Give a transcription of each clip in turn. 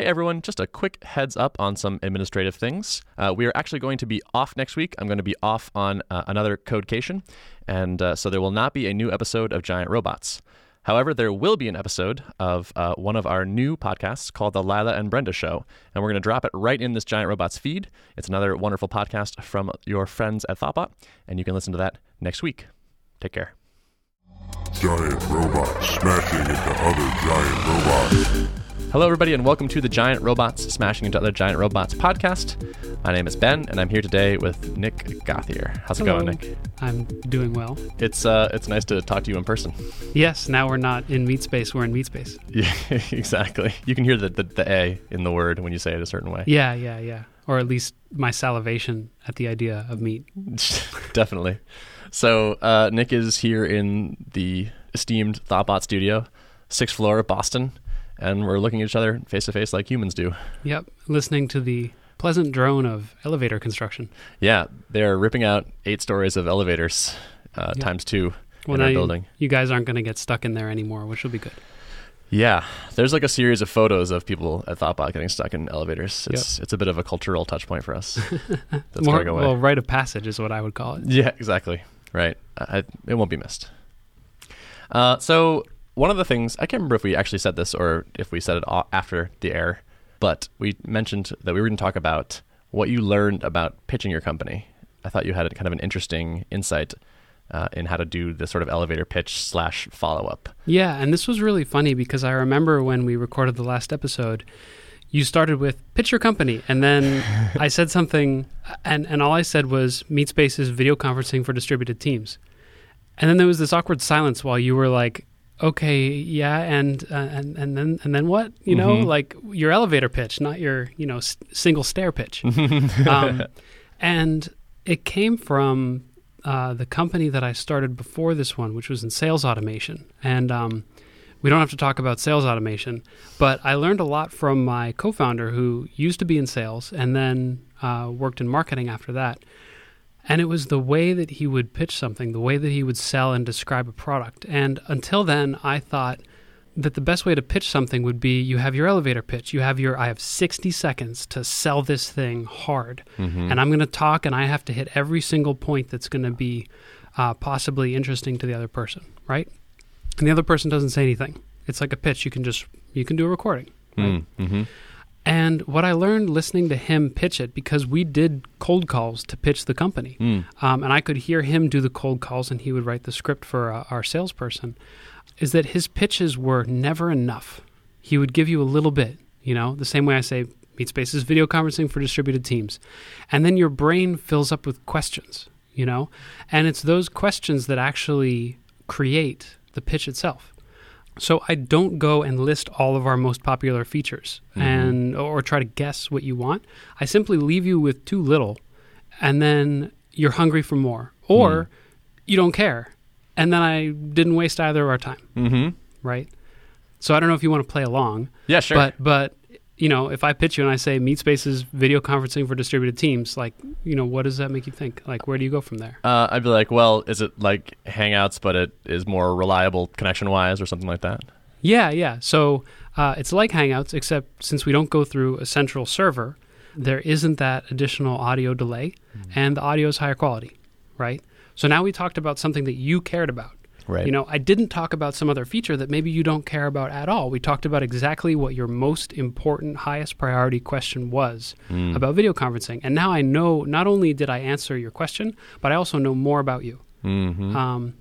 Hey everyone, just a quick heads up on some administrative things. Uh, we are actually going to be off next week. I'm going to be off on uh, another codecation, and uh, so there will not be a new episode of Giant Robots. However, there will be an episode of uh, one of our new podcasts called The Lila and Brenda Show, and we're going to drop it right in this Giant Robots feed. It's another wonderful podcast from your friends at Thoughtbot, and you can listen to that next week. Take care. Giant robots smashing into other giant robots. Hello, everybody, and welcome to the Giant Robots Smashing into Other Giant Robots podcast. My name is Ben, and I'm here today with Nick Gauthier. How's it going, Nick? I'm doing well. It's uh, it's nice to talk to you in person. Yes, now we're not in meat space, we're in meat space. Yeah, exactly. You can hear the, the the a in the word when you say it a certain way. Yeah, yeah, yeah. Or at least my salivation at the idea of meat. Definitely. So uh, Nick is here in the esteemed Thoughtbot studio, sixth floor, of Boston, and we're looking at each other face to face like humans do. Yep, listening to the pleasant drone of elevator construction. Yeah, they're ripping out eight stories of elevators uh, Yep. times two Well, in our building. you guys aren't going to get stuck in there anymore, which will be good. Yeah, there's like a series of photos of people at Thoughtbot getting stuck in elevators. It's it's a bit of a cultural touch point for us. That's More, well, rite of passage is what I would call it. Yeah, exactly. Right. I- it won't be missed. Uh, so one of the things I can't remember if we actually said this or if we said it after the air, but we mentioned that we were going to talk about what you learned about pitching your company. I thought you had a, kind of an interesting insight uh, in how to do this sort of elevator pitch slash follow up. Yeah, and this was really funny because I remember when we recorded the last episode, you started with pitch your company, and then I said something, and and all I said was MeetSpace is video conferencing for distributed teams, and then there was this awkward silence while you were like, okay, yeah, and uh, and and then and then what? You know, Mhm. like your elevator pitch, not your you know s- single stair pitch, um, and it came from uh, the company that I started before this one, which was in sales automation. And um, we don't have to talk about sales automation, but I learned a lot from my co founder who used to be in sales and then uh, worked in marketing after that. And it was the way that he would pitch something, the way that he would sell and describe a product. And until then, I thought that the best way to pitch something would be you have your elevator pitch. You have your, I have 60 seconds to sell this thing hard Mm-hmm. and I'm going to talk, and I have to hit every single point that's going to be uh, possibly interesting to the other person, right? And the other person doesn't say anything. It's like a pitch. You can just you can do a recording. Right? Mm-hmm. And what I learned listening to him pitch it, because we did cold calls to pitch the company, Mm. um, and I could hear him do the cold calls, and he would write the script for uh, our salesperson, is that his pitches were never enough. He would give you a little bit, you know, the same way I say MeetSpace is video conferencing for distributed teams. And then your brain fills up with questions, you know, and it's those questions that actually create the pitch itself. So I don't go and list all of our most popular features Mhm. and or try to guess what you want. I simply leave you with too little and then you're hungry for more or you don't care. And then I didn't waste either of our time, Mm-hmm. right? So I don't know if you want to play along, Yeah, sure. but but you know, if I pitch you and I say MeetSpace is video conferencing for distributed teams, like, you know, what does that make you think? Like where do you go from there? Uh, I'd be like, well, is it like Hangouts, but it is more reliable connection wise or something like that? Yeah, yeah. So uh, it's like Hangouts, except since we don't go through a central server, there isn't that additional audio delay, and the audio is higher quality, right? So now we talked about something that you cared about. Right. You know, I didn't talk about some other feature that maybe you don't care about at all. We talked about exactly what your most important, highest priority question was Mm. about video conferencing. And now I know not only did I answer your question, but I also know more about you. Mm-hmm. Um,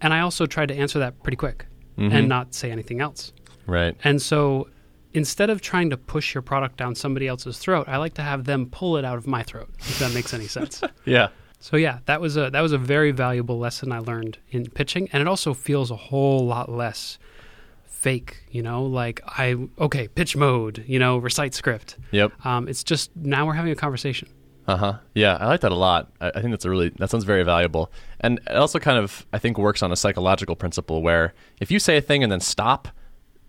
and I also tried to answer that pretty quick Mhm. and not say anything else. right. And so instead of trying to push your product down somebody else's throat, I like to have them pull it out of my throat, if that makes any sense. Yeah. So yeah, that was a that was a very valuable lesson I learned in pitching, and it also feels a whole lot less fake. You know, like I okay, pitch mode. You know, recite script. Yep. Um, it's just now we're having a conversation. Uh huh. Yeah, I like that a lot. I, I think that's a really that sounds very valuable, and it also kind of I think works on a psychological principle where if you say a thing and then stop,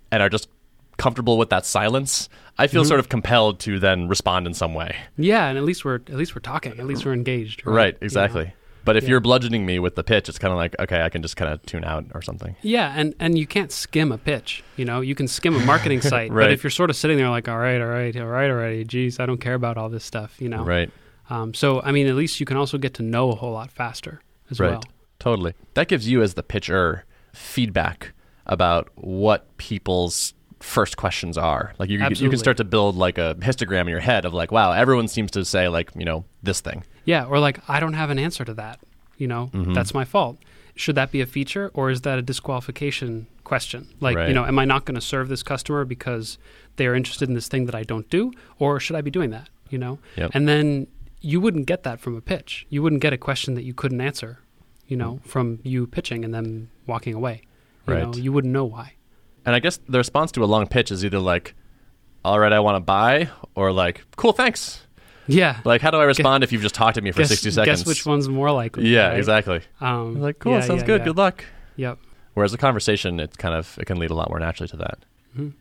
and are just comfortable with that silence, I feel sort of compelled to then respond in some way. Yeah, and at least we're at least we're talking. At least we're engaged. Right. You know? exactly. But if Yeah. you're bludgeoning me with the pitch, it's kind of like okay, I can just kind of tune out or something. Yeah, and and you can't skim a pitch. You know, you can skim a marketing site, Right. but if you're sort of sitting there like, all right, all right, all right, already, geez, I don't care about all this stuff. You know, Right. Um, so I mean, at least you can also get to know a whole lot faster as Right. well. Totally. That gives you as the pitcher feedback about what people's first questions are. Like you, you can start to build like a histogram in your head of like, wow, everyone seems to say like, you know, this thing. Yeah, or like I don't have an answer to that. You know, Mm-hmm. that's my fault. Should that be a feature or is that a disqualification question? Like, Right. you know, am I not going to serve this customer because they are interested in this thing that I don't do, or should I be doing that? You know, Yep. and then you wouldn't get that from a pitch. You wouldn't get a question that you couldn't answer. You know, from you pitching and then walking away. You Right. know, you wouldn't know why. And I guess the response to a long pitch is either like, all right, I want to buy, or like, cool, thanks. Yeah. Like, how do I respond if you've just talked to me for guess, 60 seconds? Guess which one's more likely. Yeah, right? exactly. Um, Like, cool, yeah, sounds yeah, good. yeah. Good luck. Yep. Whereas a conversation, it kind of it can lead a lot more naturally to that.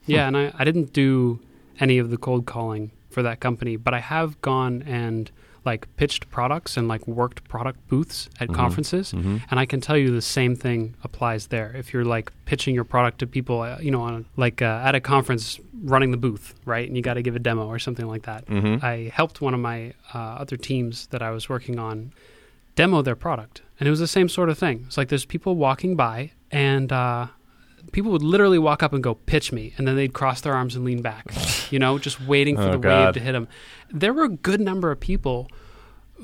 Yeah, and I, I didn't do any of the cold calling for that company, but I have gone and like pitched products and like worked product booths at conferences, and I can tell you the same thing applies there. If you're like pitching your product to people, uh, you know, on like uh, at a conference running the booth, right, and you got to give a demo or something like that. I helped one of my uh, other teams that I was working on demo their product, and it was the same sort of thing. It's like there's people walking by and. People would literally walk up and go pitch me and then they'd cross their arms and lean back you know just waiting for Oh, the God. wave to hit them there were a good number of people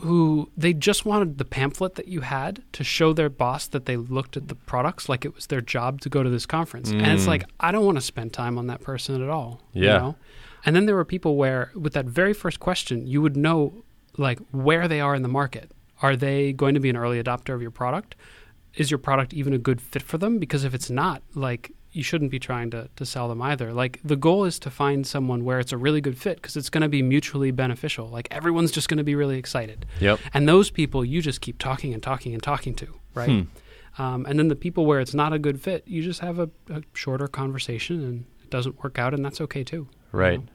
who they just wanted the pamphlet that you had to show their boss that they looked at the products like it was their job to go to this conference and it's Mm. like i don't want to spend time on that person at all you Yeah. know? and then there were people where with that very first question you would know like where they are in the market are they going to be an early adopter of your product is your product even a good fit for them? Because if it's not, like you shouldn't be trying to, to sell them either. Like the goal is to find someone where it's a really good fit because it's going to be mutually beneficial. Like everyone's just going to be really excited. Yep. And those people you just keep talking and talking and talking to, right? Um, and then the people where it's not a good fit, you just have a, a shorter conversation and it doesn't work out, and that's okay too. you Right. know?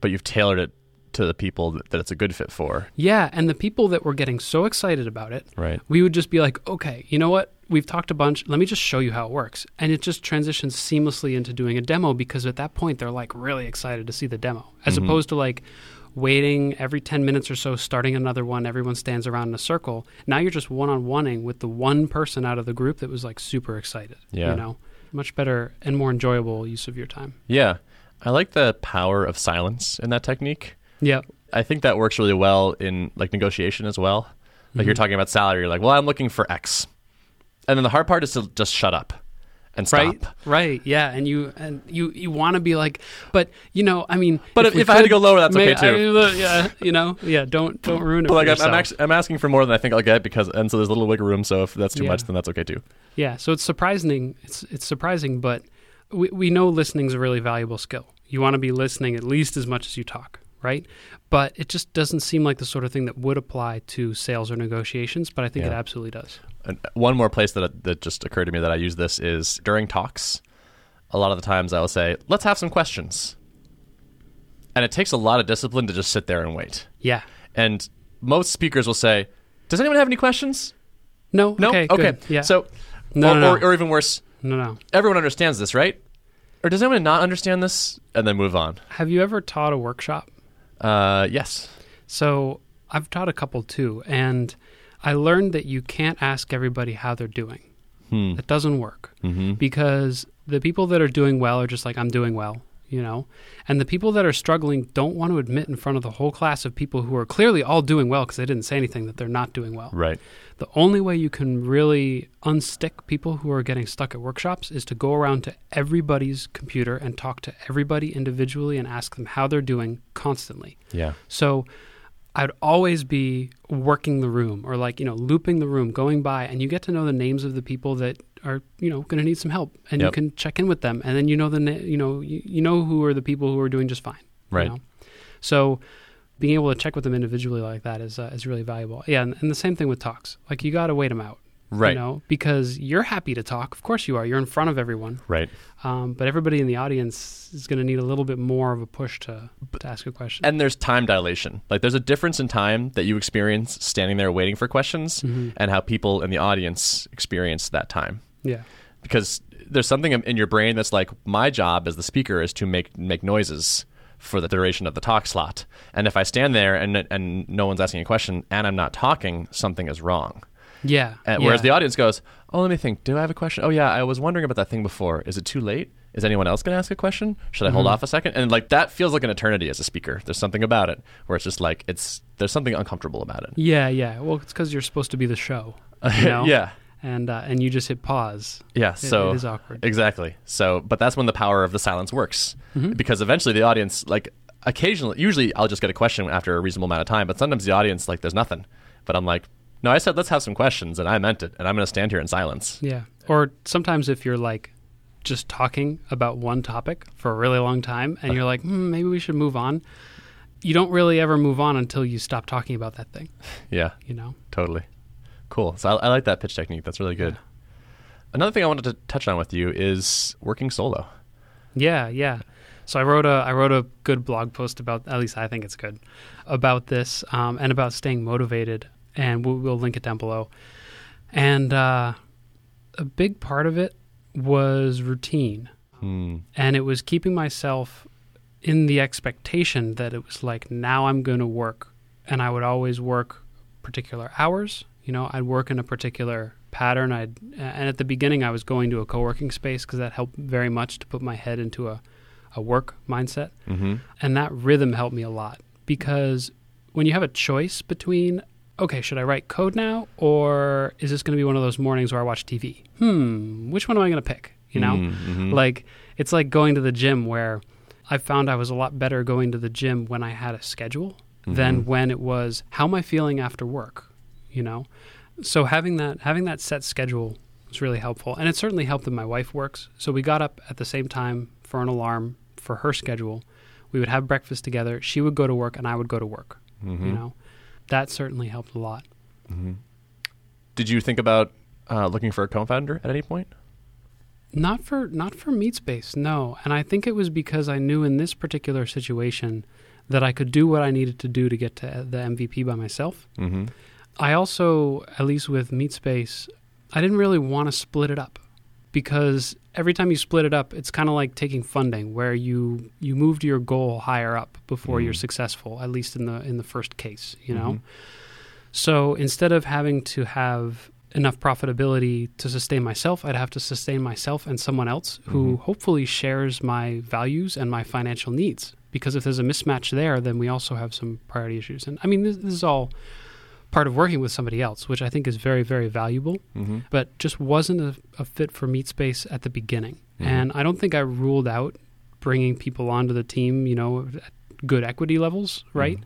But you've tailored it to the people that, that it's a good fit for. Yeah, and the people that were getting so excited about it, Right. we would just be like, okay, you know what? We've talked a bunch. Let me just show you how it works. And it just transitions seamlessly into doing a demo because at that point they're like really excited to see the demo, as opposed to like waiting every 10 minutes or so, starting another one. Everyone stands around in a circle. Now you're just one on oneing with the one person out of the group that was like super excited. Yeah. You know, much better and more enjoyable use of your time. Yeah. I like the power of silence in that technique. yeah I think that works really well in like negotiation as well. Like Mm-hmm. you're talking about salary, you're like, well, I'm looking for X. And then the hard part is to just shut up and stop. Right, right, yeah, and you and you you want to be like, but you know, I mean, But if- we if I had to go lower, that's may- okay, too. I- uh, yeah, you know, yeah, don't don't ruin it. But like I'm. I'm actually I'm asking for more than I think I'll get because and so there's a little wiggle room. So if that's too Yeah. much, then that's okay too. Yeah, so it's surprising. It's it's surprising, but we we know listening is a really valuable skill. You want to be listening at least as much as you talk, right? But it just doesn't seem like the sort of thing that would apply to sales or negotiations. But I think it absolutely does. And uh, one more place that uh, that just occurred to me that I use this is during talks. A lot of the times I will say, "Let's have some questions," and it takes a lot of discipline to just sit there and wait. Yeah. And most speakers will say, "Does anyone have any questions?" No. No. Okay. good. Yeah. So, No, or, no, no. Or, or even worse, no, no. everyone understands this, right? Or does anyone not understand this? And then move on. Have you ever taught a workshop? Uh, yes. So I've taught a couple too, and I learned that you can't ask everybody how they're doing. Hmm. It doesn't work Mm-hmm. because the people that are doing well are just like, I'm doing well, you know? And the people that are struggling don't want to admit in front of the whole class of people who are clearly all doing well because they didn't say anything that they're not doing well. Right. The only way you can really unstick people who are getting stuck at workshops is to go around to everybody's computer and talk to everybody individually and ask them how they're doing constantly. Yeah. So I'd always be working the room or like, you know, looping the room, going by, and you get to know the names of the people that are, you know, going to need some help and you can check in with them. And then you know the, na- you know, you, you know who are the people who are doing just fine. you Right. know? So being able to check with them individually like that is, uh, is really valuable. Yeah. And, and the same thing with talks. Like you got to wait them out. Right. You know, because you're happy to talk. Of course you are. You're in front of everyone. Right. Um, but everybody in the audience is going to need a little bit more of a push to, to ask a question. And there's time dilation. Like there's a difference in time that you experience standing there waiting for questions Mm-hmm. and how people in the audience experience that time. yeah. Because there's something in your brain that's like my job as the speaker is to make make noises for the duration of the talk slot. And if I stand there and and no one's asking a question and I'm not talking, something is wrong. Yeah. And Whereas yeah. the audience goes, "Oh, let me think. Do I have a question? Oh yeah, I was wondering about that thing before. Is it too late? Is anyone else going to ask a question? Should I hold Mm-hmm. off a second? And like that feels like an eternity as a speaker. There's something about it where it's just like it's there's something uncomfortable about it. Yeah, yeah. Well, it's because you're supposed to be the show. You know? yeah, And uh, and you just hit pause. yeah. It- So it is awkward. Exactly. So, but that's when the power of the silence works Mm-hmm. because eventually the audience like occasionally, usually I'll just get a question after a reasonable amount of time, but sometimes the audience like there's nothing. But I'm like, no, I said let's have some questions, and I meant it, and I'm going to stand here in silence. Yeah. Or sometimes if you're like just talking about one topic for a really long time and you're like, hmm, maybe we should move on. You don't really ever move on until you stop talking about that thing, Yeah. you know? Totally. Cool. So I, I like that pitch technique. That's really good. Another thing I wanted to touch on with you is working solo. Yeah, yeah. So I wrote a I wrote a good blog post about at least I think it's good about this um, and about staying motivated, and we'll, we'll link it down below. And uh, a big part of it was routine, Hmm. and it was keeping myself in the expectation that it was like now I'm going to work, and I would always work particular hours. You know, I'd work in a particular pattern. I'd and at the beginning I was going to a co-working space because that helped very much to put my head into a a work mindset, Mm-hmm. and that rhythm helped me a lot because when you have a choice between okay, should I write code now or is this going to be one of those mornings where I watch TV? Hmm, which one am I going to pick? You know, Mhm. like it's like going to the gym where I found I was a lot better going to the gym when I had a schedule than when it was how am I feeling after work, you know? So having that having that set schedule was really helpful. And it certainly helped that my wife works. So we got up at the same time for an alarm for her schedule. We would have breakfast together. She would go to work and I would go to work, Mhm. you know? That certainly helped a lot. Did you think about uh, looking for a co-founder at any point? Not for not for MeetSpace, no. And I think it was because I knew in this particular situation that I could do what I needed to do to get to the MVP by myself. Mm-hmm. I also, at least with MeetSpace, I didn't really want to split it up because every time you split it up, it's kind of like taking funding where you you moved your goal higher up before you're mm. successful, at least in the in the first case, you know. Mm-hmm. So instead of having to have enough profitability to sustain myself, I'd have to sustain myself and someone else who mm-hmm. hopefully shares my values and my financial needs. Because if there's a mismatch there, then we also have some priority issues. And I mean, this, this is all part of working with somebody else, which I think is very, very valuable, Mm-hmm. but just wasn't a, a fit for MeetSpace at the beginning. And I don't think I ruled out bringing people onto the team, you know, at good equity levels, right?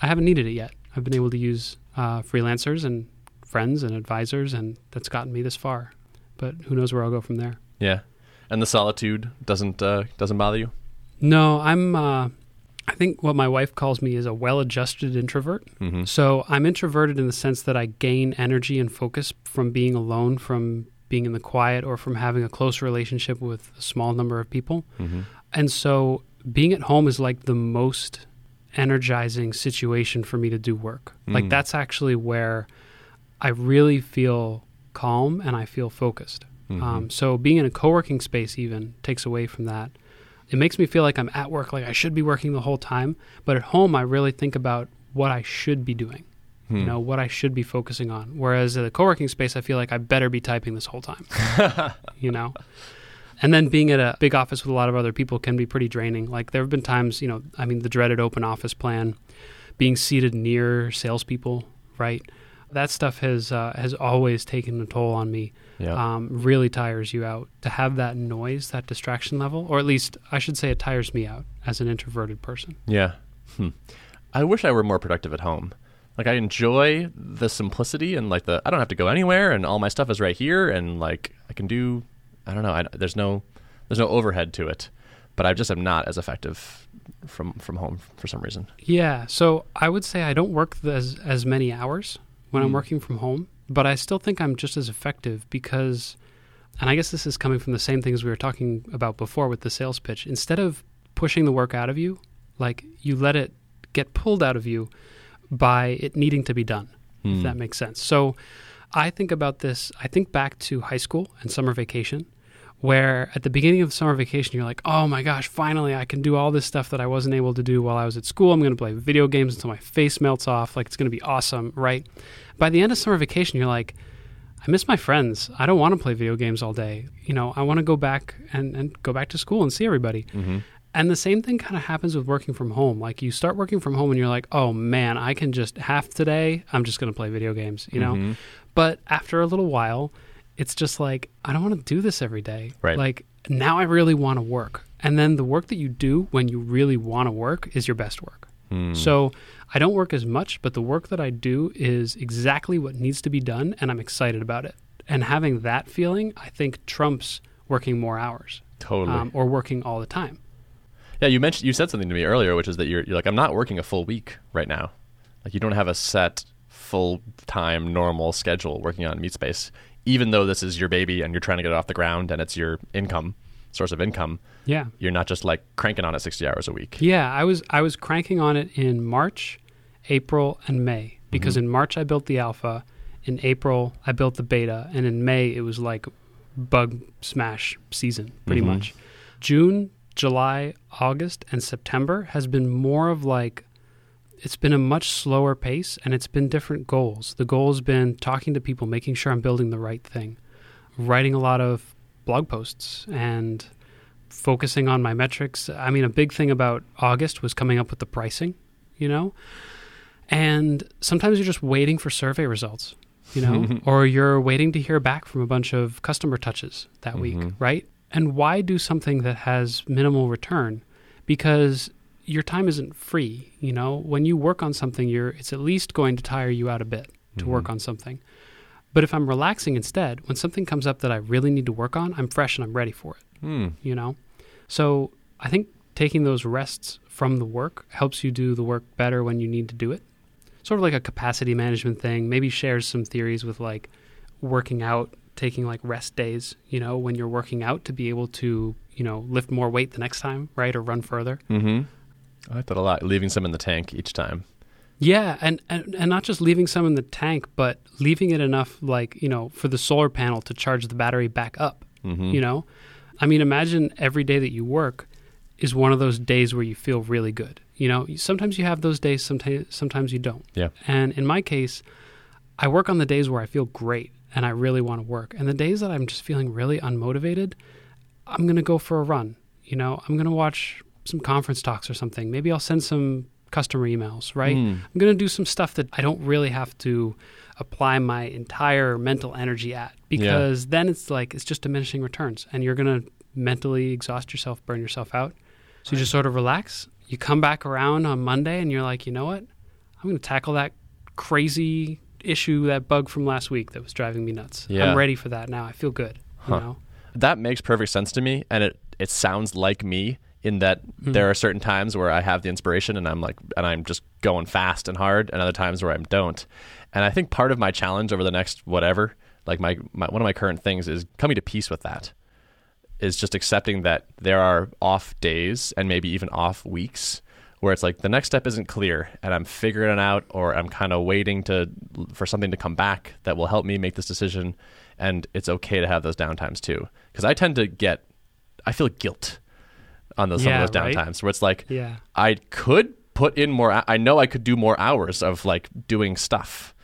I haven't needed it yet. I've been able to use uh, freelancers and friends and advisors, and that's gotten me this far. But who knows where I'll go from there? Yeah. And the solitude doesn't uh, doesn't bother you. No, I'm. Uh, I think what my wife calls me is a well-adjusted introvert. Mm-hmm. So I'm introverted in the sense that I gain energy and focus from being alone, from being in the quiet, or from having a close relationship with a small number of people. Mm-hmm. And so being at home is like the most energizing situation for me to do work. Like Mm. that's actually where I really feel calm and I feel focused. Mm-hmm. Um, so being in a co-working space even takes away from that. It makes me feel like I'm at work, like I should be working the whole time. But at home, I really think about what I should be doing. You hmm. know what I should be focusing on. Whereas at a co-working space, I feel like I better be typing this whole time. you know, and then being at a big office with a lot of other people can be pretty draining. Like there have been times, you know, I mean, the dreaded open office plan, being seated near salespeople, right? That stuff has uh, has always taken a toll on me. Yeah. Um, really tires you out to have that noise, that distraction level, or at least I should say it tires me out as an introverted person. Yeah. Hmm. I wish I were more productive at home. Like I enjoy the simplicity and like the I don't have to go anywhere and all my stuff is right here and like I can do I don't know I, there's no there's no overhead to it, but I just am not as effective from from home for some reason. Yeah, so I would say I don't work as as many hours when I'm Mm. working from home. but I still think I'm just as effective because, and I guess this is coming from the same things we were talking about before with the sales pitch. Instead of pushing the work out of you, like you let it get pulled out of you by it needing to be done, if that makes sense. So I think about this, I think back to high school and summer vacation, where at the beginning of summer vacation, you're like, oh my gosh, finally I can do all this stuff that I wasn't able to do while I was at school. I'm going to play video games until my face melts off. Like it's going to be awesome, right? By the end of summer vacation, you're like, I miss my friends. I don't want to play video games all day. You know, I want to go back and, and go back to school and see everybody. Mm-hmm. And the same thing kind of happens with working from home. Like you start working from home and you're like, oh man, I can just half today, I'm just going to play video games, you know? Mm-hmm. But after a little while, it's just like, I don't want to do this every day. Right. Like now I really want to work. And then the work that you do when you really want to work is your best work. So I don't work as much, but the work that I do is exactly what needs to be done, and I'm excited about it. And having that feeling, I think, trumps working more hours Totally. um, or working all the time. Yeah, you mentioned you said something to me earlier, which is that you're, you're like, I'm not working a full week right now. Like you don't have a set full time normal schedule working on MeetSpace, even though this is your baby and you're trying to get it off the ground and it's your income source of income. Yeah. You're not just like cranking on it 60 hours a week. Yeah, I was I was cranking on it in March, April, and May because in March I built the alpha, in April I built the beta, and in May it was like bug smash season pretty Mhm. much. June, July, August, and September has been more of like it's been a much slower pace and it's been different goals. The goal has been talking to people, making sure I'm building the right thing, writing a lot of blog posts and focusing on my metrics. I mean, a big thing about August was coming up with the pricing, you know? And sometimes you're just waiting for survey results, you know, or you're waiting to hear back from a bunch of customer touches that week, Mhm. right? And why do something that has minimal return? Because your time isn't free, you know? When you work on something, you're it's at least going to tire you out a bit to work on something. But if I'm relaxing instead, when something comes up that I really need to work on, I'm fresh and I'm ready for it Hmm. you know? So I think taking those rests from the work helps you do the work better when you need to do it. Sort of like a capacity management thing. Maybe shares some theories with like working out, taking like rest days, you know, when you're working out to be able to, you know, lift more weight the next time, right? Or run further. Mm-hmm. I like that a lot. Leaving some in the tank each time. Yeah, and, and and not just leaving some in the tank, but leaving it enough like, you know, for the solar panel to charge the battery back up. Mm-hmm. You know, I mean, imagine every day that you work is one of those days where you feel really good. You know, sometimes you have those days, sometimes sometimes you don't. Yeah. And in my case, I work on the days where I feel great and I really want to work. And the days that I'm just feeling really unmotivated, I'm going to go for a run. You know, I'm going to watch some conference talks or something. Maybe I'll send some customer emails, right? Hmm. I'm going to do some stuff that I don't really have to apply my entire mental energy at because then it's like it's just diminishing returns and you're going to mentally exhaust yourself, burn yourself out. So you just sort of relax. You come back around on Monday and you're like, you know what? I'm going to tackle that crazy issue, that bug from last week that was driving me nuts. Yeah. I'm ready for that now. I feel good. Huh. You know? That makes perfect sense to me, and it it sounds like me in that Hmm. there are certain times where I have the inspiration and I'm like and I'm just going fast and hard, and other times where I don't. And I think part of my challenge over the next whatever, like my, my one of my current things is coming to peace with that. Is just accepting that there are off days and maybe even off weeks where it's like the next step isn't clear and I'm figuring it out or I'm kind of waiting to for something to come back that will help me make this decision and it's okay to have those downtimes too because I tend to get I feel guilt on those Yeah, some of those right? downtimes where it's like Yeah. I could put in more I know I could do more hours of like doing stuff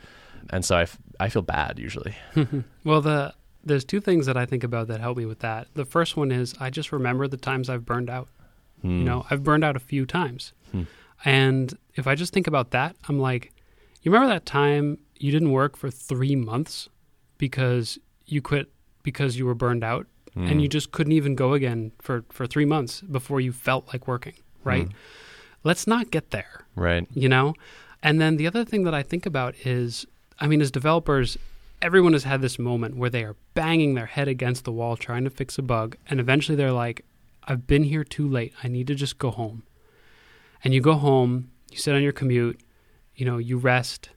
and so I, f- I feel bad usually Well, the there's two things that I think about that help me with that. The first one is I just remember the times I've burned out. Hmm. You know, I've burned out a few times. Hmm. And if I just think about that, I'm like, you remember that time you didn't work for 3 months because you quit because you were burned out Hmm. and you just couldn't even go again for for 3 months before you felt like working, right? Let's not get there right. you know? And then the other thing that i think about is i mean as developers everyone has had this moment where they are banging their head against the wall trying to fix a bug and eventually they're like i've been here too late. I need to just go home. And you go home you sit on your commute you know you rest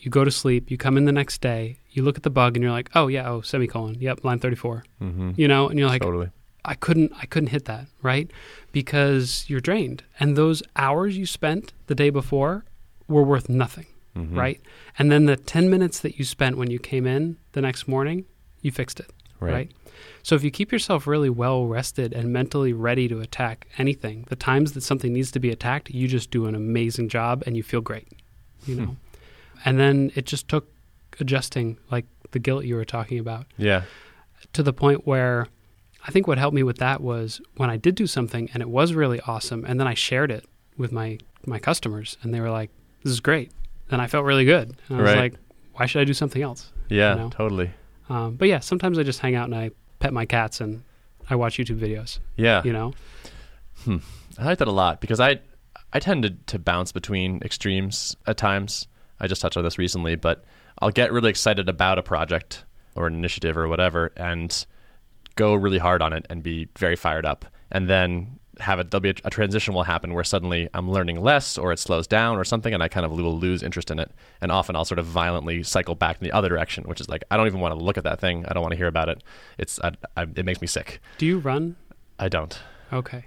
you go to sleep, you come in the next day, you look at the bug, and you're like, oh yeah, oh semicolon, yep, line 34. Mm-hmm. You know, and you're like, totally. I couldn't I couldn't hit that, right? Because you're drained. And those hours you spent the day before were worth nothing, Mhm. right? And then the 10 minutes that you spent when you came in the next morning, you fixed it, Right. right? So if you keep yourself really well rested and mentally ready to attack anything, the times that something needs to be attacked, you just do an amazing job and you feel great, you Hmm. know. And then it just took adjusting like the guilt you were talking about Yeah. to the point where I think what helped me with that was when I did do something and it was really awesome, and then I shared it with my my customers, and they were like, "This is great," and I felt really good. And I was like, "Why should I do something else?" Yeah. You know? Totally. Um, but yeah, sometimes I just hang out and I pet my cats and I watch YouTube videos. Yeah. You know, I like that a lot because I I tend to, to bounce between extremes at times. I just touched on this recently, but I'll get really excited about a project or an initiative or whatever and go really hard on it and be very fired up. And then have it there'll be a, a transition will happen where suddenly I'm learning less or it slows down or something and I kind of will lose interest in it. And often I'll sort of violently cycle back in the other direction, which is like I don't even want to look at that thing. I don't want to hear about it. It's I, I, it makes me sick. do you run? I don't. Okay,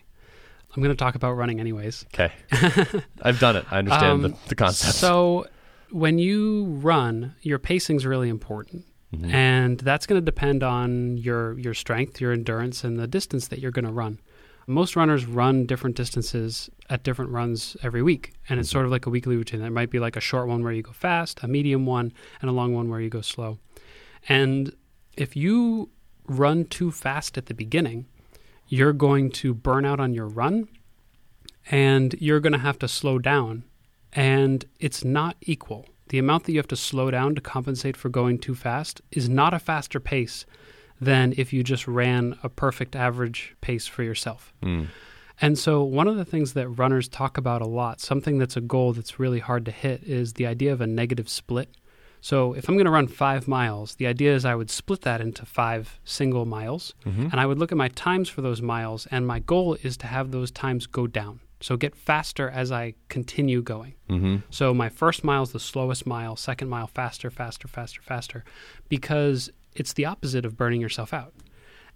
I'm going to talk about running anyways. Okay. I've done it. I understand Um, the, the concept. So when you run, your pacing is really important. Mhm. and that's going to depend on your your strength, your endurance, and the distance that you're going to run. Most runners run different distances at different runs every week, and it's Mhm. sort of like a weekly routine. There might be like a short one where you go fast, a medium one, and a long one where you go slow. And if you run too fast at the beginning, you're going to burn out on your run, and you're going to have to slow down, and it's not equal the amount that you have to slow down to compensate for going too fast is not a faster pace than if you just ran a perfect average pace for yourself. Mm. And so, one of the things that runners talk about a lot, something that's a goal that's really hard to hit, is the idea of a negative split. So, if I'm going to run five miles, the idea is I would split that into five single miles, Mhm. and I would look at my times for those miles, and my goal is to have those times go down. So, get faster as I continue going. Mhm. So my first mile is the slowest mile, second mile faster, faster, faster, faster, because it's the opposite of burning yourself out.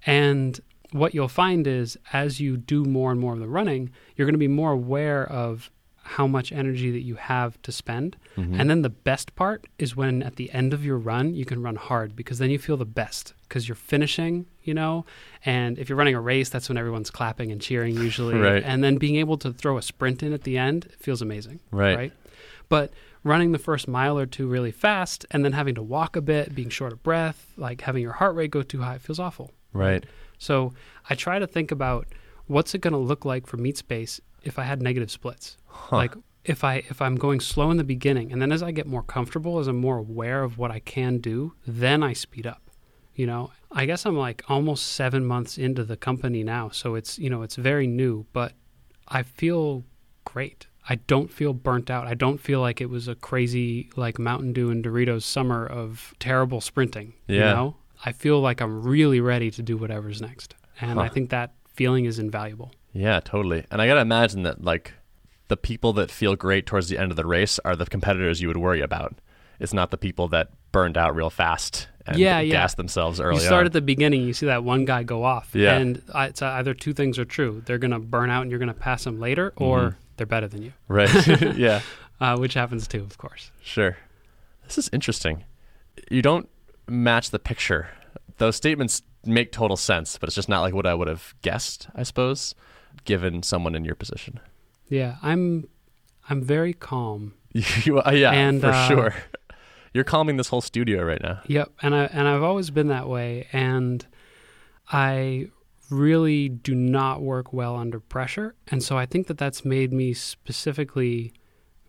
And what you'll find is as you do more and more of the running, you're going to be more aware of how much energy that you have to spend. Mhm. And then the best part is when at the end of your run, you can run hard because then you feel the best because you're finishing, you know. And if you're running a race, that's when everyone's clapping and cheering usually. Right. And then being able to throw a sprint in at the end it feels amazing Right. right? But running the first mile or two really fast and then having to walk a bit, being short of breath, like having your heart rate go too high, it feels awful. Right. So I try to think about what's it going to look like for MeetSpace if I had negative splits. Huh. Like if I if I'm going slow in the beginning and then as I get more comfortable, as I'm more aware of what I can do, then I speed up. You know, I guess I'm like almost 7 months into the company now, so it's, you know, it's very new, but I feel great. I don't feel burnt out. I don't feel like it was a crazy like Mountain Dew and Doritos summer of terrible sprinting. You Yeah. know? I feel like I'm really ready to do whatever's next. And I think that feeling is invaluable. Yeah, totally. And I got to imagine that like the people that feel great towards the end of the race are the competitors you would worry about. It's not the people that burned out real fast and Yeah, yeah. gassed themselves early you start on. at the beginning, you see that one guy go off. Yeah. And it's either two things are true. They're going to burn out and you're going to pass them later, or Mhm. they're better than you, right. yeah. uh, which happens too, of course. Sure. This is interesting. You don't match the picture. Those statements make total sense, but it's just not like what I would have guessed, I suppose, given someone in your position. Yeah, I'm I'm very calm. You, uh, yeah, And, for uh, sure. You're calming this whole studio right now. Yep, and I and I've always been that way, and I really do not work well under pressure, and so I think that that's made me specifically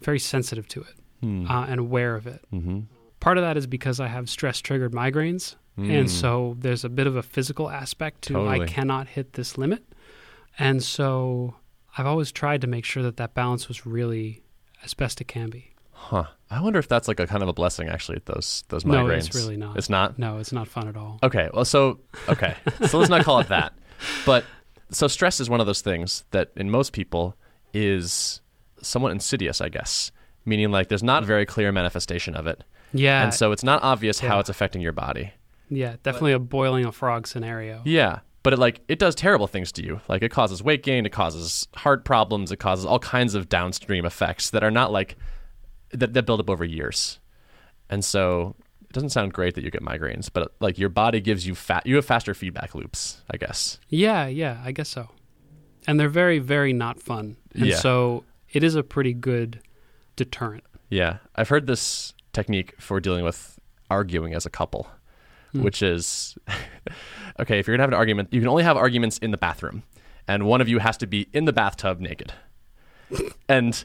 very sensitive to it Hmm. uh, and aware of it. mm-hmm. Part of that is because I have stress triggered migraines, and so there's a bit of a physical aspect to I cannot hit this limit, and so I've always tried to make sure that that balance was really as best it can be. Huh. I wonder if that's like a kind of a blessing, actually. Those those migraines. No, it's really not. It's not. No, it's not fun at all. Okay. Well, so okay. so let's not call it that. But so stress is one of those things that in most people is somewhat insidious, I guess. Meaning like there's not a very clear manifestation of it, Yeah. and so it's not obvious how it's affecting your body. yeah, definitely a boiling a frog scenario. Yeah, but it like it does terrible things to you. Like it causes weight gain, it causes heart problems, it causes all kinds of downstream effects that are not like that, that build up over years. And so it doesn't sound great that you get migraines, but like your body gives you fat you have faster feedback loops, I guess. Yeah, yeah, I guess so. And they're very, very not fun. And Yeah. so it is a pretty good deterrent. Yeah, I've heard this technique for dealing with arguing as a couple, Hmm. which is okay. If you're gonna have an argument, you can only have arguments in the bathroom, and one of you has to be in the bathtub naked. and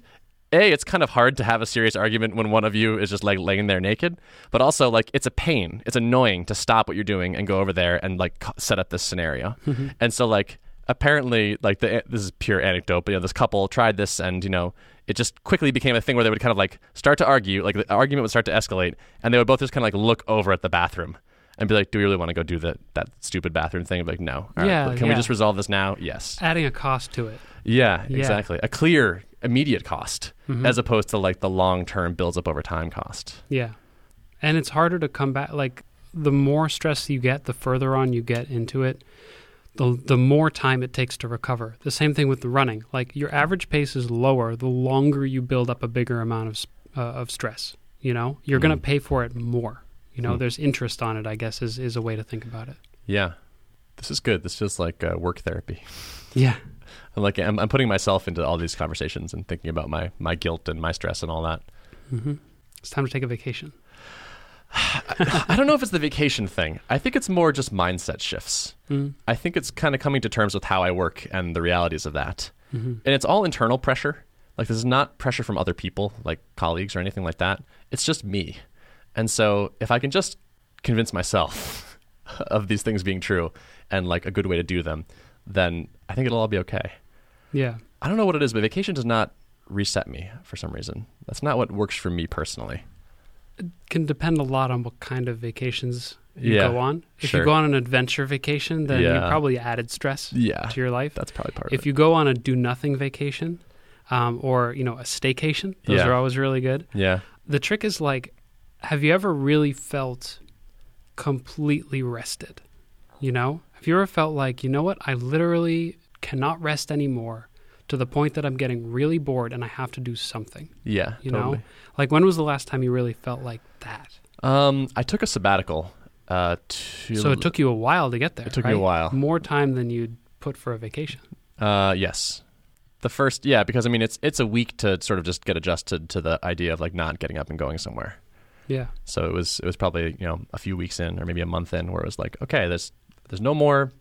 a, it's kind of hard to have a serious argument when one of you is just like laying there naked, but also like it's a pain. It's annoying to stop what you're doing and go over there and like set up this scenario. and so like apparently like the this is pure anecdote, but you know this couple tried this and you know it just quickly became a thing where they would kind of like start to argue, like the argument would start to escalate, and they would both just kind of like look over at the bathroom and be like, "Do we really want to go do that that stupid bathroom thing?" I'd be like, no. All right, Yeah, Can we just resolve this now? Yes. Adding a cost to it. Yeah, Yeah. exactly. A clear, immediate cost, Mhm. as opposed to like the long term builds up over time cost. Yeah. And it's harder to come back. Like, the more stress you get, the further on you get into it, the, the more time it takes to recover. The same thing with the running. Like, your average pace is lower the longer you build up a bigger amount of, uh, of stress. You know, you're going Mhm. to pay for it more. You know, Hmm. there's interest on it, I guess, is, is a way to think about it. Yeah, this is good. This feels like uh, work therapy. Yeah. I'm like I'm, I'm putting myself into all these conversations and thinking about my my guilt and my stress and all that. hmm It's time to take a vacation. I don't know if it's the vacation thing. I think it's more just mindset shifts. Mm. I think it's kind of coming to terms with how I work and the realities of that. hmm And it's all internal pressure. Like this is not pressure from other people, like colleagues or anything like that. It's just me. And so if I can just convince myself of these things being true and like a good way to do them, then I think it'll all be okay. Yeah. I don't know what it is, but vacation does not reset me for some reason. That's not what works for me personally. It can depend a lot on what kind of vacations you Yeah, go on. If sure. you go on an adventure vacation, then you probably added stress Yeah. to your life. That's probably part of If it. If you go on a do nothing vacation, um, or you know a staycation, those Yeah. are always really good. yeah. The trick is like, have you ever really felt completely rested? You know, have you ever felt like you know what? I literally cannot rest anymore to the point that I'm getting really bored and I have to do something. Yeah. You totally. know, like when was the last time you really felt like that? Um, I took a sabbatical. Uh, to, So it took you a while to get there. It took me a while. More time than you'd put for a vacation. Uh, yes. The first, yeah, because I mean, it's it's a week to sort of just get adjusted to the idea of like not getting up and going somewhere. Yeah. So it was it was probably you know a few weeks in or maybe a month in where it was like, okay, there's there's no more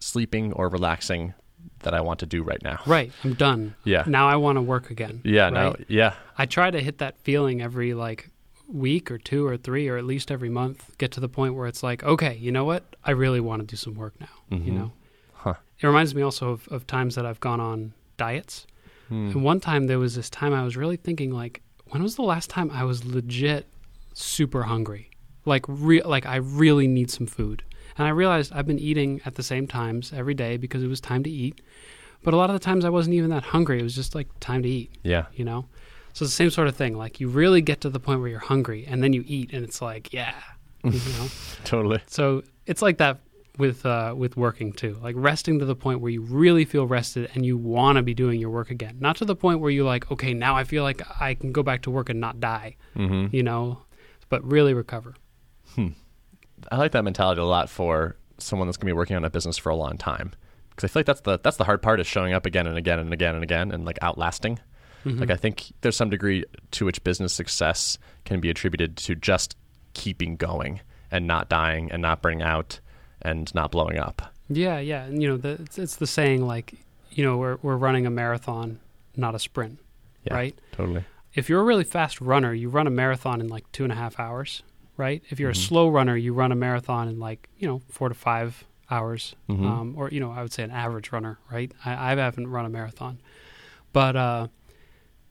sleeping or relaxing that I want to do right now. Right. I'm done. Yeah. Now I want to work again. Yeah. Right? Yeah. I try to hit that feeling every like week or two or three or at least every month. Get to the point where it's like, okay, you know what? I really want to do some work now. You Mhm. know. Huh. It reminds me also of, of times that I've gone on diets. Hmm. And one time there was this time I was really thinking like, when was the last time I was legit super hungry? Like re- like I really need some food. And I realized I've been eating at the same times every day because it was time to eat. But a lot of the times I wasn't even that hungry. It was just like time to eat, Yeah. you know? So it's the same sort of thing. Like you really get to the point where you're hungry and then you eat and it's like, yeah. you know? Totally. So it's like that with uh, with working too. Like resting to the point where you really feel rested and you want to be doing your work again. Not to the point where you're like, okay, now I feel like I can go back to work and not die, Mm-hmm. you know, but really recover. Hmm. I like that mentality a lot for someone that's going to be working on a business for a long time because I feel like that's the that's the hard part is showing up again and again and again and again and like outlasting. Mhm. Like I think there's some degree to which business success can be attributed to just keeping going and not dying and not burning out and not blowing up. yeah, yeah, and you know, the, it's, it's the saying like, you know, we're we're running a marathon, not a sprint, Yeah, right? Totally. If you're a really fast runner, you run a marathon in like two and a half hours, right? If you're Mhm. a slow runner, you run a marathon in like you know four to five hours, Mhm. um, or you know I would say an average runner, right? I, I haven't run a marathon, but uh,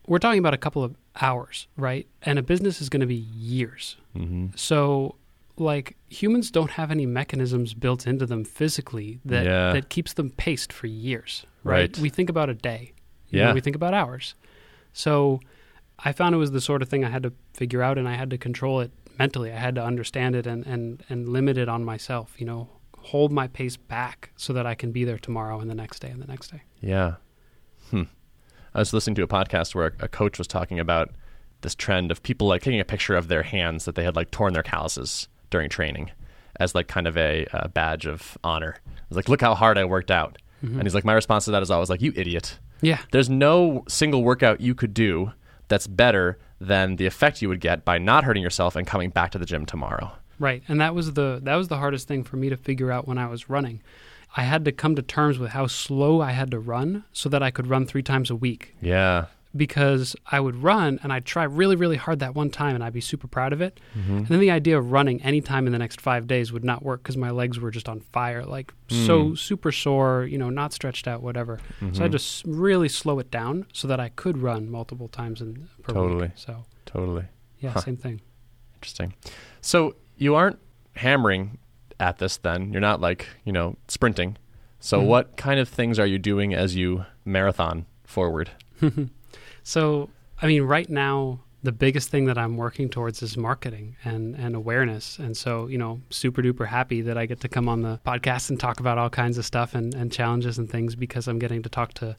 we're talking about a couple of hours, right? And a business is going to be years. Mm-hmm. So, like humans don't have any mechanisms built into them physically that Yeah. that keeps them paced for years, right? Right. We think about a day. Yeah. know, we think about hours. So, I found it was the sort of thing I had to figure out and I had to control it mentally. I had to understand it and, and, and limit it on myself, you know, hold my pace back so that I can be there tomorrow and the next day and the next day. Yeah. Hmm. I was listening to a podcast where a, coach was talking about this trend of people like taking a picture of their hands that they had like torn their calluses during training as like kind of a, a badge of honor. It was like, look how hard I worked out. And he's like, my response to that is always like, you idiot. Yeah. There's no single workout you could do that's better than the effect you would get by not hurting yourself and coming back to the gym tomorrow. Right. And that was the that was the hardest thing for me to figure out when I was running. I had to come to terms with how slow I had to run so that I could run 3 times a week Yeah. Because I would run and I'd try really really hard that one time and I'd be super proud of it. Mm-hmm. And then the idea of running any time in the next 5 days would not work cuz my legs were just on fire, like so Mm. super sore, you know, not stretched out whatever. Mm-hmm. So I had to s- really slow it down so that I could run multiple times in per Totally. week. So, Totally. yeah, Huh. same thing. Interesting. So you aren't hammering at this then. You're not like, you know, sprinting. So Mhm. what kind of things are you doing as you marathon forward? So, I mean, right now, the biggest thing that I'm working towards is marketing and, and awareness. And so, you know, super duper happy that I get to come on the podcast and talk about all kinds of stuff and, and challenges and things because I'm getting to talk to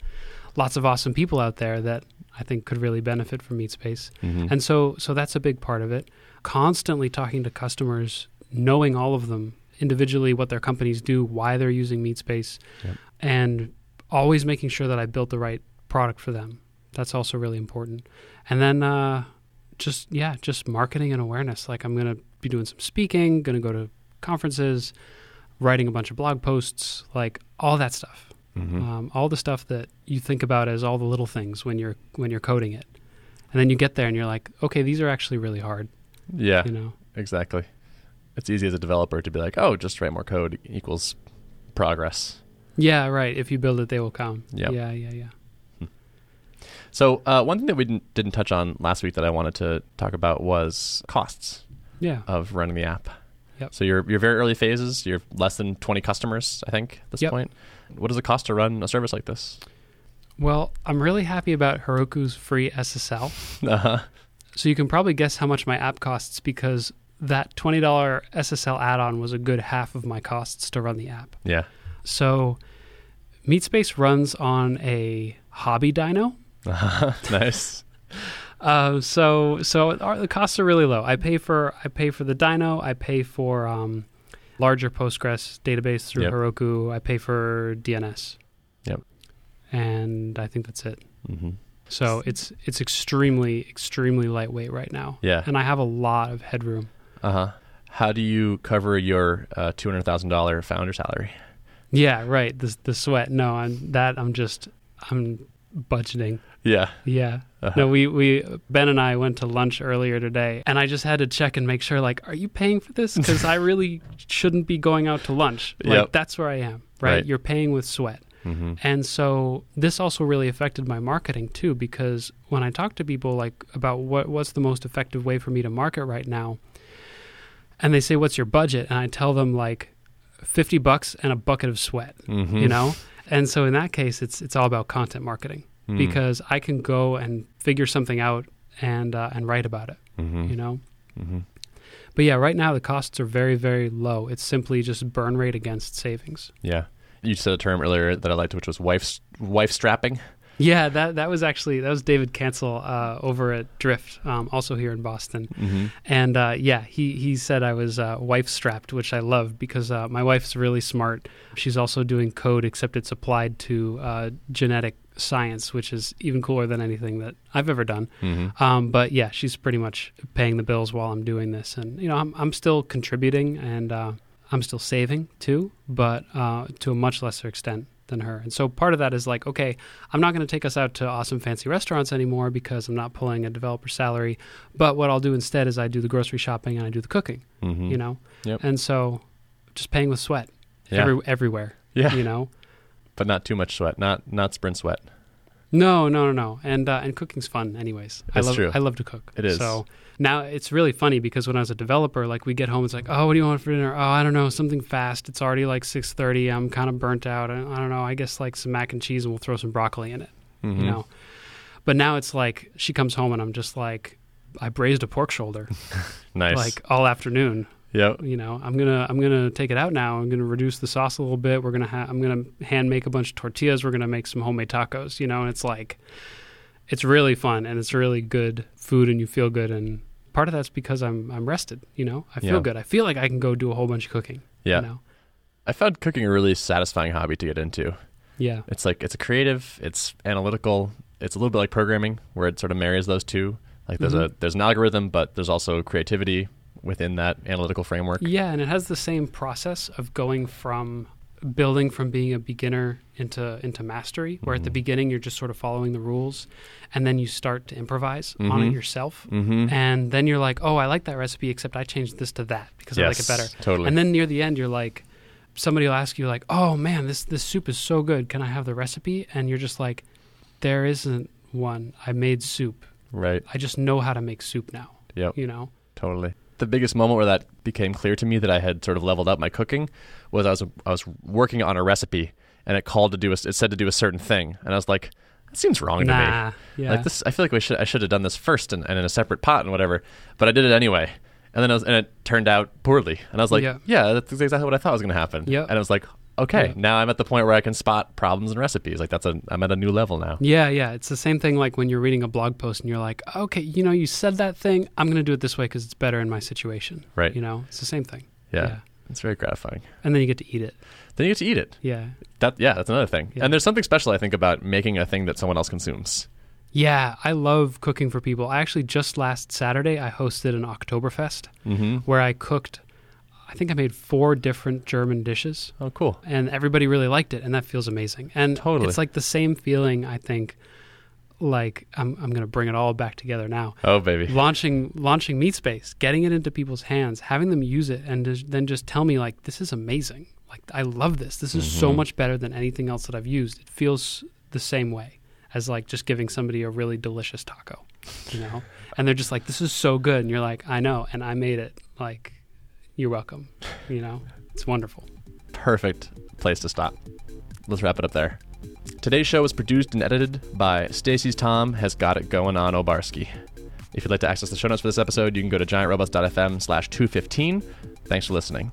lots of awesome people out there that I think could really benefit from MeetSpace. Mhm. And so, so that's a big part of it. Constantly talking to customers, knowing all of them individually, what their companies do, why they're using MeetSpace, Yep. and always making sure that I built the right product for them. That's also really important. And then, uh, just yeah, just marketing and awareness. Like I'm gonna be doing some speaking, gonna go to conferences, writing a bunch of blog posts, like all that stuff Mhm. um, all the stuff that you think about as all the little things when you're when you're coding it, and then you get there and you're like, okay, these are actually really hard. yeah, You know, exactly. It's easy as a developer to be like, oh, just write more code equals progress. yeah, right. If you build it, they will come. Yep. Yeah, yeah, yeah. So uh, one thing that we didn't, didn't touch on last week that I wanted to talk about was costs Yeah. of running the app. Yep. So you're you're very early phases. You're less than 20 customers, I think, at this Yep. point. What does it cost to run a service like this? Well, I'm really happy about Heroku's free SSL. Uh-huh. So you can probably guess how much my app costs because that $20 SSL add-on was a good half of my costs to run the app. Yeah. So MeetSpace runs on a hobby dyno. Uh-huh. nice. Uh, so so our, the costs are really low. I pay for I pay for the dyno. I pay for um, larger Postgres database through Yep. Heroku. I pay for DNS. Yep. And I think that's it. hmm So it's it's extremely extremely lightweight right now. Yeah. And I have a lot of headroom. Uh huh. How do you cover your uh, two hundred thousand dollar founder salary? Yeah, right. The the sweat. No, I'm that I'm just I'm budgeting. Yeah. Yeah. Uh-huh. No, we we Ben and I went to lunch earlier today, and I just had to check and make sure. Like, are you paying for this? Because I really shouldn't be going out to lunch. Like, Yep. that's where I am. Right? Right. You're paying with sweat, hmm and so this also really affected my marketing too. Because when I talk to people like about what what's the most effective way for me to market right now, and they say, "What's your budget?" and I tell them like fifty bucks and a bucket of sweat. hmm You know. And so in that case, it's it's all about content marketing Mm-hmm. because I can go and figure something out and uh, and write about it. hmm You know. hmm But yeah, right now the costs are very very low. It's simply just burn rate against savings. Yeah. You said a term earlier that I liked, which was wife wife strapping. Yeah, that that was actually that was David Cancel uh, over at Drift, um, also here in Boston. Mm-hmm. And uh, yeah, he he said I was uh, wife strapped, which I love because uh, my wife's really smart. She's also doing code, except it's applied to uh, genetic science, which is even cooler than anything that I've ever done. Mm-hmm. Um, but yeah, she's pretty much paying the bills while I'm doing this, and you know, I'm I'm still contributing and uh, I'm still saving too, but uh, to a much lesser extent than her. And so part of that is like, okay, I'm not going to take us out to awesome fancy restaurants anymore because I'm not pulling a developer salary. But what I'll do instead is I do the grocery shopping and I do the cooking. Mm-hmm. You know, Yep. and so just paying with sweat Yeah. every, everywhere. yeah. You know. But not too much sweat. Not not sprint sweat. No, no, no, no. And uh, and cooking's fun, anyways. I love true. I love to cook. It is. So now it's really funny because when I was a developer, like we get home, it's like, oh, what do you want for dinner? Oh, I don't know, something fast. It's already like six thirty. I'm kind of burnt out. I, I don't know. I guess like some mac and cheese, and we'll throw some broccoli in it. Mm-hmm. You know. But now it's like she comes home and I'm just like, I braised a pork shoulder Nice. like all afternoon. yep. You know, I'm gonna I'm gonna take it out now. I'm gonna reduce the sauce a little bit. We're gonna ha- I'm gonna hand make a bunch of tortillas. We're gonna make some homemade tacos. You know, and it's like, it's really fun and it's really good food and you feel good and part of that's because I'm I'm rested. You know, I feel Yeah. good. I feel like I can go do a whole bunch of cooking. Yeah. You know? I found cooking a really satisfying hobby to get into. Yeah. It's like it's a creative, it's analytical, it's a little bit like programming where it sort of marries those two. Like there's a mm-hmm. there's an algorithm, but there's also creativity within that analytical framework. Yeah, and it has the same process of going from building from being a beginner into into mastery, where at the beginning you're just sort of following the rules, and then you start to improvise on it Mhm. yourself, Mm-hmm. and then you're like, oh, I like that recipe, except I changed this to that because I like it better. Totally. And then near the end, you're like, somebody will ask you like, oh man, this this soup is so good. Can I have the recipe? And you're just like, there isn't one. I made soup. right. I just know how to make soup now. Yep. You know. Totally. The biggest moment where that became clear to me that I had sort of leveled up my cooking was I was I was working on a recipe and it called to do a, it said to do a certain thing and I was like that seems wrong to me. Yeah. Like this, I feel like we should I should have done this first and, and in a separate pot and whatever. But I did it anyway, and then I was, and it turned out poorly. And I was like, Yeah. yeah, that's exactly what I thought was going to happen. And I was like, okay, Yeah. now I'm at the point where I can spot problems in recipes. Like that's a I'm at a new level now. Yeah, yeah. It's the same thing like when you're reading a blog post and you're like, okay, you know, you said that thing. I'm going to do it this way because it's better in my situation. Right. You know, it's the same thing. Yeah. Yeah. It's very gratifying. And then you get to eat it. Then you get to eat it. Yeah. That yeah, that's another thing. Yeah. And there's something special I think about making a thing that someone else consumes. Yeah. I love cooking for people. I actually just last Saturday, I hosted an Oktoberfest Mm-hmm. where I cooked, I think I made four different German dishes Oh, cool. and everybody really liked it. And that feels amazing. And Totally. it's like the same feeling, I think, like I'm, I'm going to bring it all back together now. Oh, baby. launching launching MeetSpace getting it into people's hands having them use it and just, then just tell me like this is amazing like i love this this is so Mhm. much better than anything else that i've used it feels the same way as like just giving somebody a really delicious taco you know and they're just like this is so good and you're like i know and i made it like you're welcome you know it's wonderful Perfect place to stop. Let's wrap it up there. Today's show was produced and edited by Stacy's Tom has got it going on Obarski. If you'd like to access the show notes for this episode, you can go to giantrobots.fm slash 215. Thanks for listening.